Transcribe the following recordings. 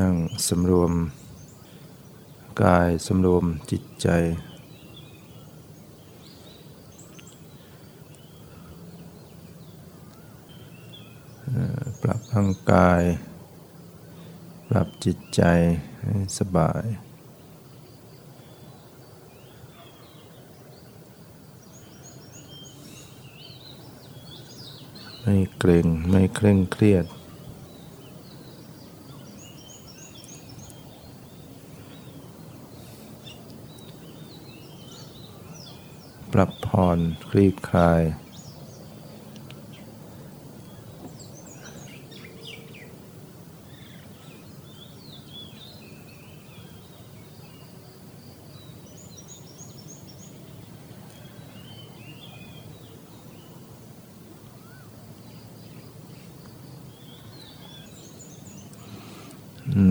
นั่งสำรวม กายสำรวมจิตใจ ปรับร่างกาย ปรับจิตใจให้สบายไม่เกร็งไม่เคร่งเครียดปรับผ่ อน คลี่คลาย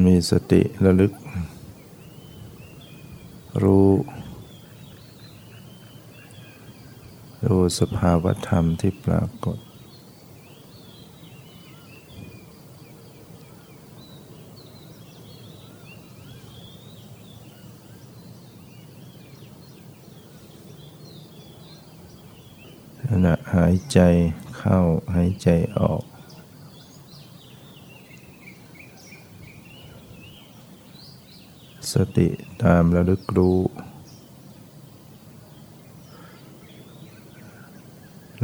มีสติระลึก รู้ดู สภาวธรรมที่ปรากฏ ขณะหายใจเข้าหายใจออกสติตามระลึกรู้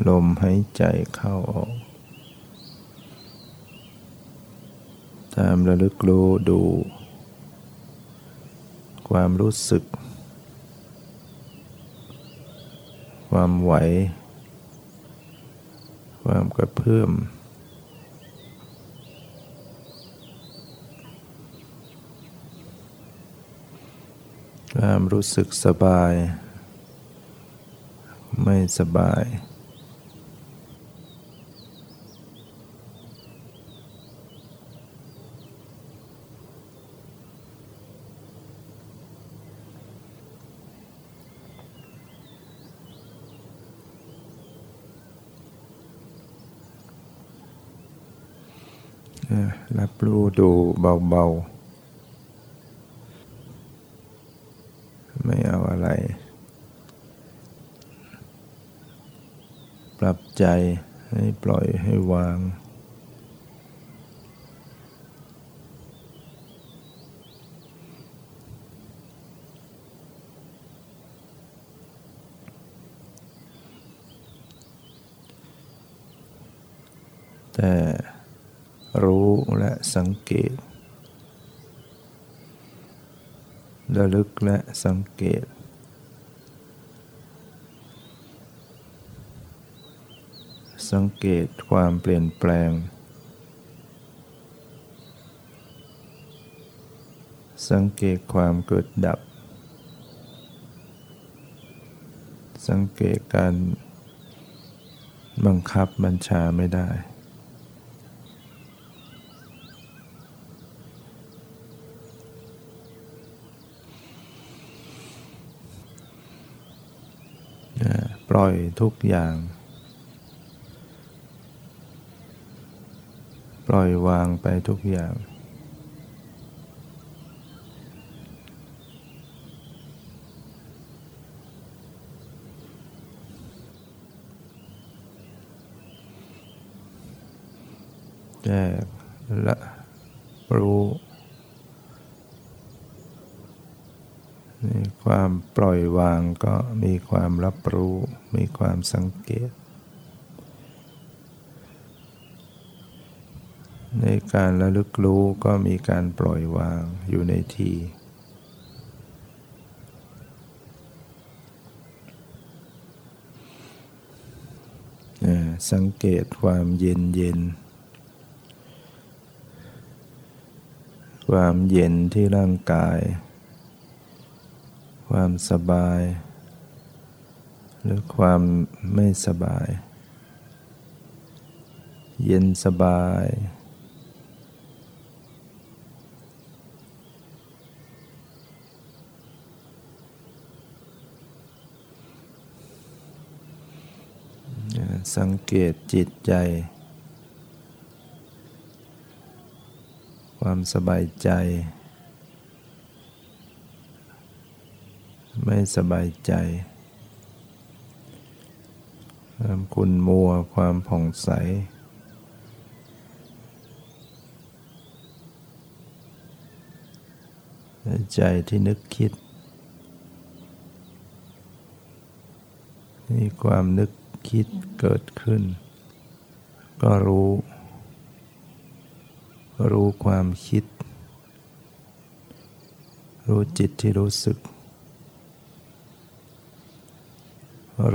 ล มหายใจเข้าออก ตามระลึกรู้ดู ความรู้สึก ความไหว ความกระเพื่อมความรู้สึกสบาย ไม่สบาย รับรู้ดูเบาๆ ไม่เอาอะไร ปรับใจให้ปล่อยให้วาง แต่ รู้และสังเกตระลึกและสังเกต สังเกตความเปลี่ยนแปลง สังเกตความเกิดดับ สังเกตการบังคับบัญชาไม่ได้ป ล่อยทุกอย่าง ปล่อยวางไปทุกอย่าง แยกละรู้ ความปล่อยวางก็มีความรับรู้ มีความสังเกต ในการระลึกรู้ก็มีการปล่อยวางอยู่ในทีสังเกตความเย็นเย็น ความเย็นที่ร่างกาย ความสบาย หรือความไม่สบาย เย็นสบาย สังเกตจิตใจ ความสบายใจ ไม่สบายใจ ความคุณมัวความผ่องใส ใจที่นึกคิดมีความนึกคิดเกิดขึ้น ก็รู้ รู้ความคิด รู้จิตที่รู้สึก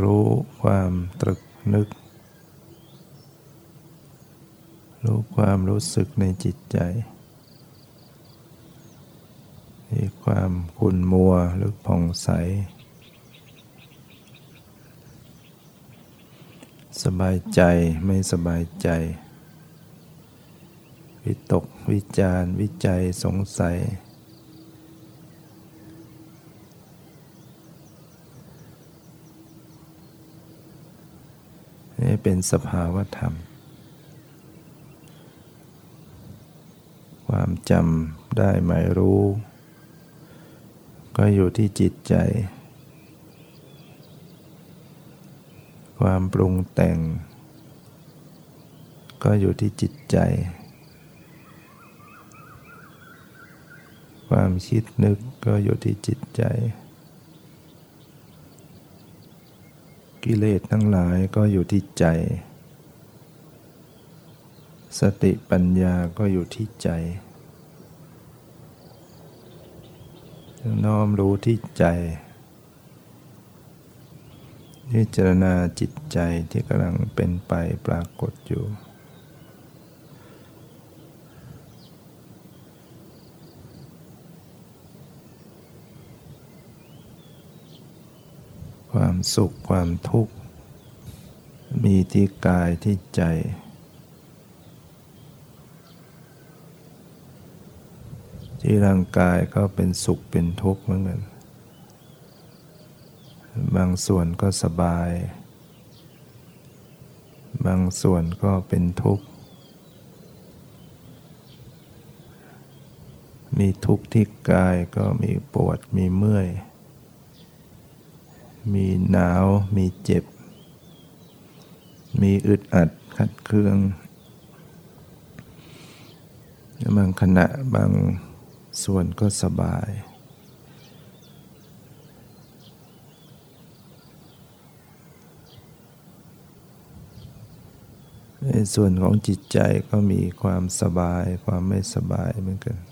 รู้ความตรึกนึก รู้ความรู้สึกในจิตใจมีความขุ่นมัวหรือผ่องใส สบายใจไม่สบายใจ วิตกวิจารวิจัยสงสัย นี่เป็นสภาวธรรม ความจำได้หมายรู้ ก็อยู่ที่จิตใจ ความปรุงแต่ง ก็อยู่ที่จิตใจ ความคิดนึกก็อยู่ที่จิตใจ กิเลสทั้งหลายก็อยู่ที่ใจ สติปัญญาก็อยู่ที่ใจน้อมรู้ที่ใจพิจารณาจิตใจที่กำลังเป็นไปปรากฏอยู่ ความสุขความทุกข์ มีที่กายที่ใจ ที่ร่างกายก็เป็นสุขเป็นทุกข์เหมือนกัน บางส่วนก็สบาย บางส่วนก็เป็นทุกข์ มีทุกข์ที่กายก็มีปวดมีเมื่อย มีหนาว มีเจ็บ มีอึดอัดขัดเคือง บางขณะบางส่วนก็สบาย ในส่วนของจิตใจก็มีความสบายความไม่สบายเหมือนกัน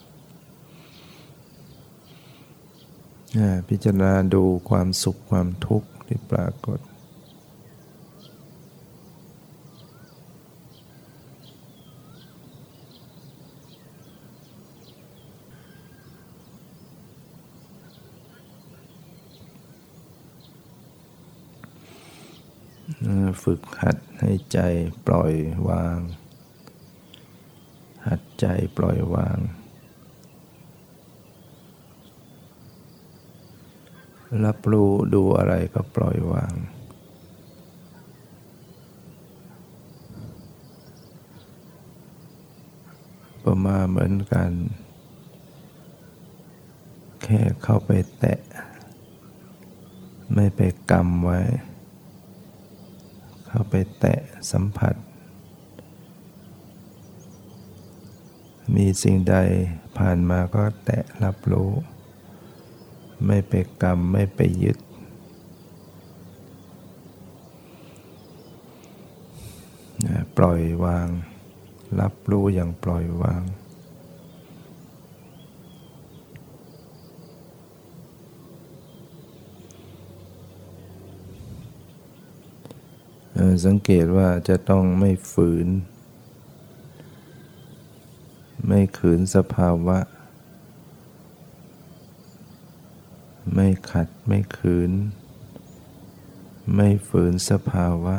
พิจารณาดูความสุขความทุกข์ที่ปรากฏ ฝึกหัดให้ใจปล่อยวาง หัดใจปล่อยวาง รับรู้ดูอะไรก็ปล่อยวางประมาเหมือนกัน แค่เข้าไปแตะ ไม่ไปกำไว้ เข้าไปแตะสัมผัส มีสิ่งใดผ่านมาก็แตะรับรู้ ไม่ไปกรรมไม่ไปยึด ปล่อยวาง รับรู้อย่างปล่อยวางสังเกตว่าจะต้องไม่ฝืน ไม่ขืนสภาวะ ไม่ขัดไม่ขืน ไม่ฝืนสภาวะ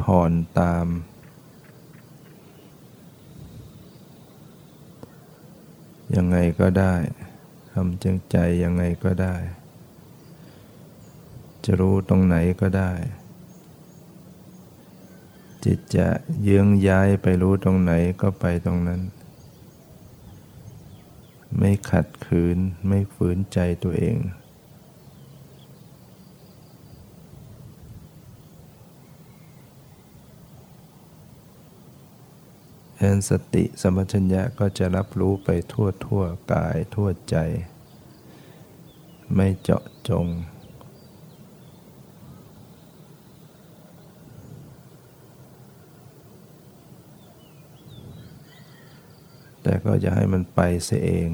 ผ่อนตาม ยังไงก็ได้ทำจังใจยังไงก็ได้ จะรู้ตรงไหนก็ได้ จิตจะเยื้องย้ายไปรู้ตรงไหนก็ไปตรงนั้น ไม่ขัดขืน ไม่ฝืนใจตัวเอง แอนสติสมัชัญญะก็จะรับรู้ไปทั่วทั่วกายทั่วใจ ไม่เจาะจง แต่ก็จะให้มันไปเสียเอง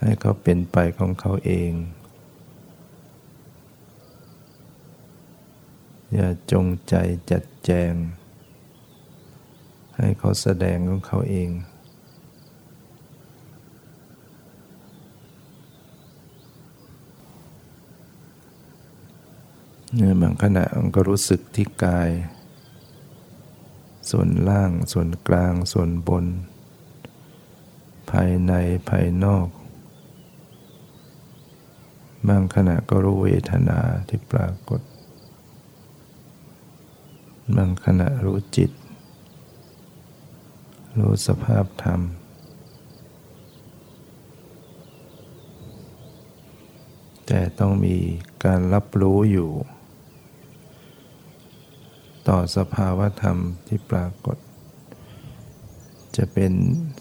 ให้เขาเป็นไปของเขาเอง อย่าจงใจจัดแจง ให้เขาแสดงของเขาเองเนี่ยบางขณะมันก็รู้สึกที่กาย ส่วนล่าง ส่วนกลาง ส่วนบน ภายในภายนอก บางขณะก็รู้เวทนาที่ปรากฏ บางขณะรู้จิต รู้สภาพธรรมแต่ต้องมีการรับรู้อยู่ ต่อสภาวธรรมที่ปรากฏ จะเป็น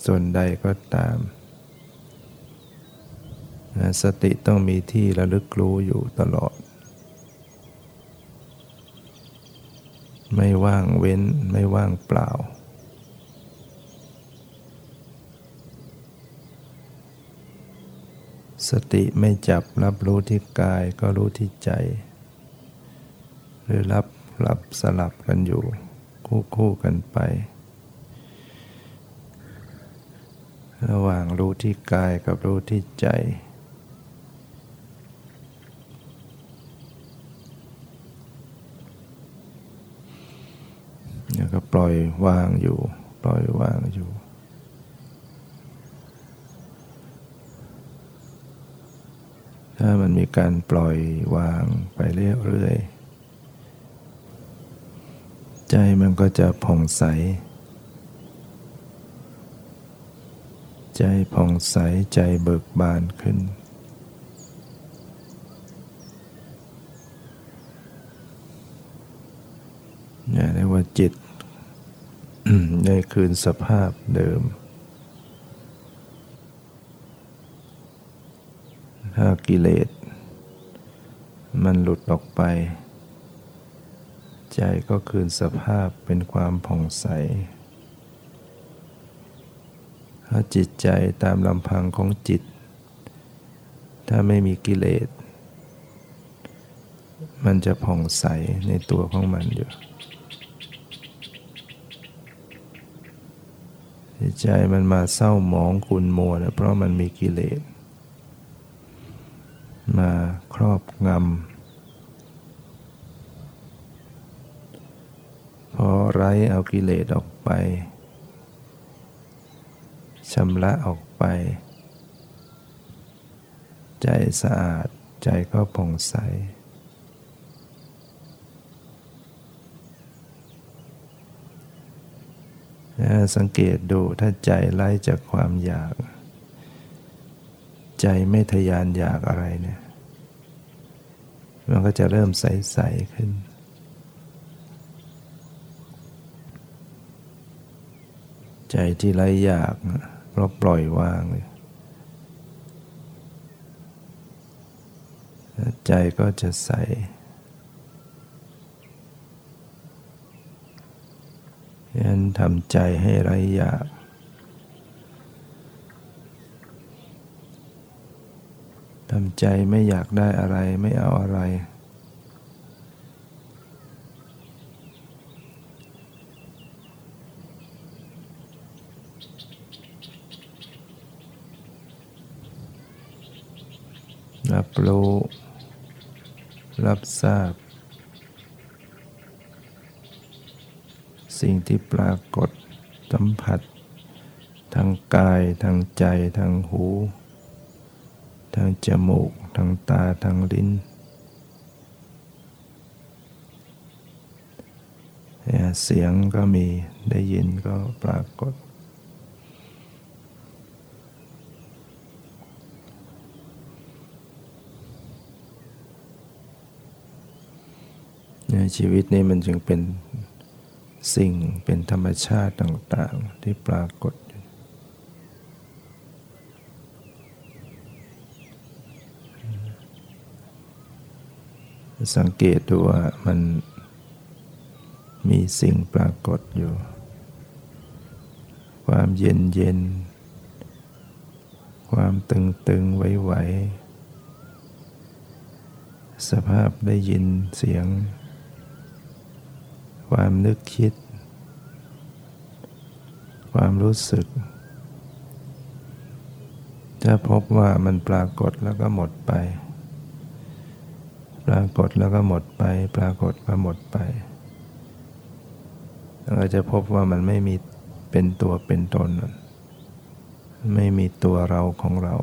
ส่วนใดก็ตามสติต้องมีที่ระลึกรู้อยู่ตลอด ไม่ว่างเว้นไม่ว่างเปล่า สติไม่จับรับรู้ที่กายก็รู้ที่ใจ หรือรับ หลับสลับกันอยู่ คู่คู่กันไป ระหว่างรู้ที่กายกับรู้ที่ใจ แล้วก็ปล่อยวางอยู่ ปล่อยวางอยู่ถ้ามันมีการปล่อยวางไปเรื่อยๆ ใจมันก็จะผ่องใส ใจผ่องใสใจเบิกบานขึ้น เนี่ยเรียกว่าจิตได้คืนสภาพเดิม ถ้ากิเลส มันหลุดออกไป ใจก็คืนสภาพเป็นความผ่องใส ถ้าจิตใจตามลำพังของจิต ถ้าไม่มีกิเลส มันจะผ่องใสในตัวของมันอยู่จิตใจมันมาเศร้าหมองขุนมัวนะเพราะมันมีกิเลส มาครอบงำพอไร้เอากิเลสออกไปชำระออกไป ใจสะอาดใจก็ผ่องใส สังเกตดูถ้าใจไล่จากความอยาก ใจไม่ทยานอยากอะไรเนี่ย มันก็จะเริ่มใส ๆ ขึ้น ใจที่ไร้อยากเพราะปล่อยวางเลยใจก็จะใส ยันทำใจให้ไร้อยาก ทำใจไม่อยากได้อะไรไม่เอาอะไร รับรู้ รับทราบ สิ่งที่ปรากฏสัมผัส ทางกายทางใจทางหู ทางจมูก ทางตาทางลิ้นเสียงก็มีได้ยินก็ปรากฏ ชีวิตนี้มันจึงเป็นสิ่งเป็นธรรมชาติต่าง ๆ ที่ปรากฏสังเกตดูว่ามันมีสิ่งปรากฏอยู่ ความเย็นเย็น ความตึงตึงไหวไหวสภาพได้ยินเสียง ความนึกคิด ความรู้สึก จะพบว่ามันปรากฏแล้วก็หมดไป ปรากฏแล้วก็หมดไป ปรากฏก็หมดไปเราจะพบว่ามันไม่มีเป็นตัวเป็นตน ไม่มีตัวเราของเรา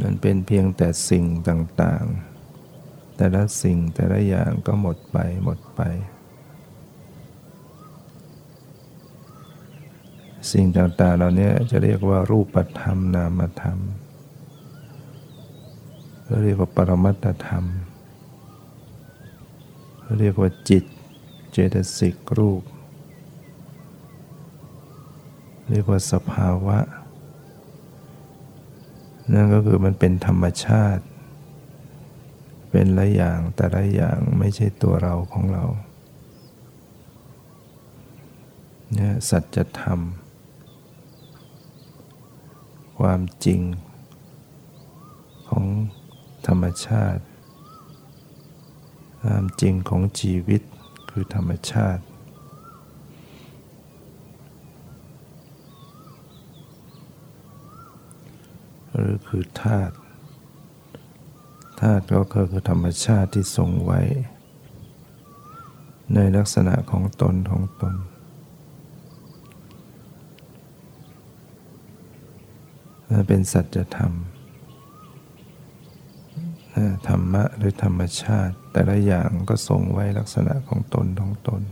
มันเป็นเพียงแต่สิ่งต่าง ๆ แต่ละสิ่งแต่ละอย่างก็หมดไปหมดไป สิ่งต่างๆเหล่านี้จะเรียกว่ารูปธรรมนามธรรมเรียกว่าปรมัตธรรม เรียกว่าจิต เจตสิกรูป เรียกว่าสภาวะ นั่นก็คือมันเป็นธรรมชาติ เป็นละอย่างแต่ละอย่างไม่ใช่ตัวเราของเราเนี่ยสัจธรรม ความจริง ของธรรมชาติ ความจริงของชีวิตคือธรรมชาติ หรือคือธาตุ ธาตุก็คือธรรมชาติที่ทรงไว้ ในลักษณะของตนของตน เป็นสัจธรรมธรรมะหรือธรรมชาติ แต่ละอย่างก็ทรงไว้ลักษณะของตนของตน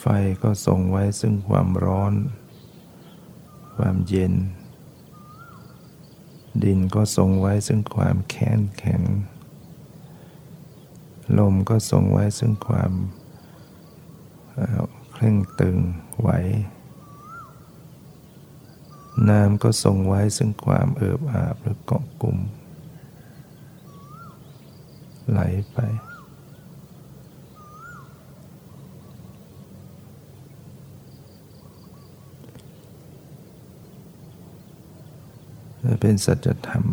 ไฟก็ทรงไว้ซึ่งความร้อน ความเย็น ดินก็ทรงไว้ซึ่งความแข็งแข็ง ลมก็ทรงไว้ซึ่งความเคร่งตึงไหว น้ำก็ทรงไว้ซึ่งความเอิบอาบหรือเกาะกลุ่ม ไหลไป เป็นสัจธรรม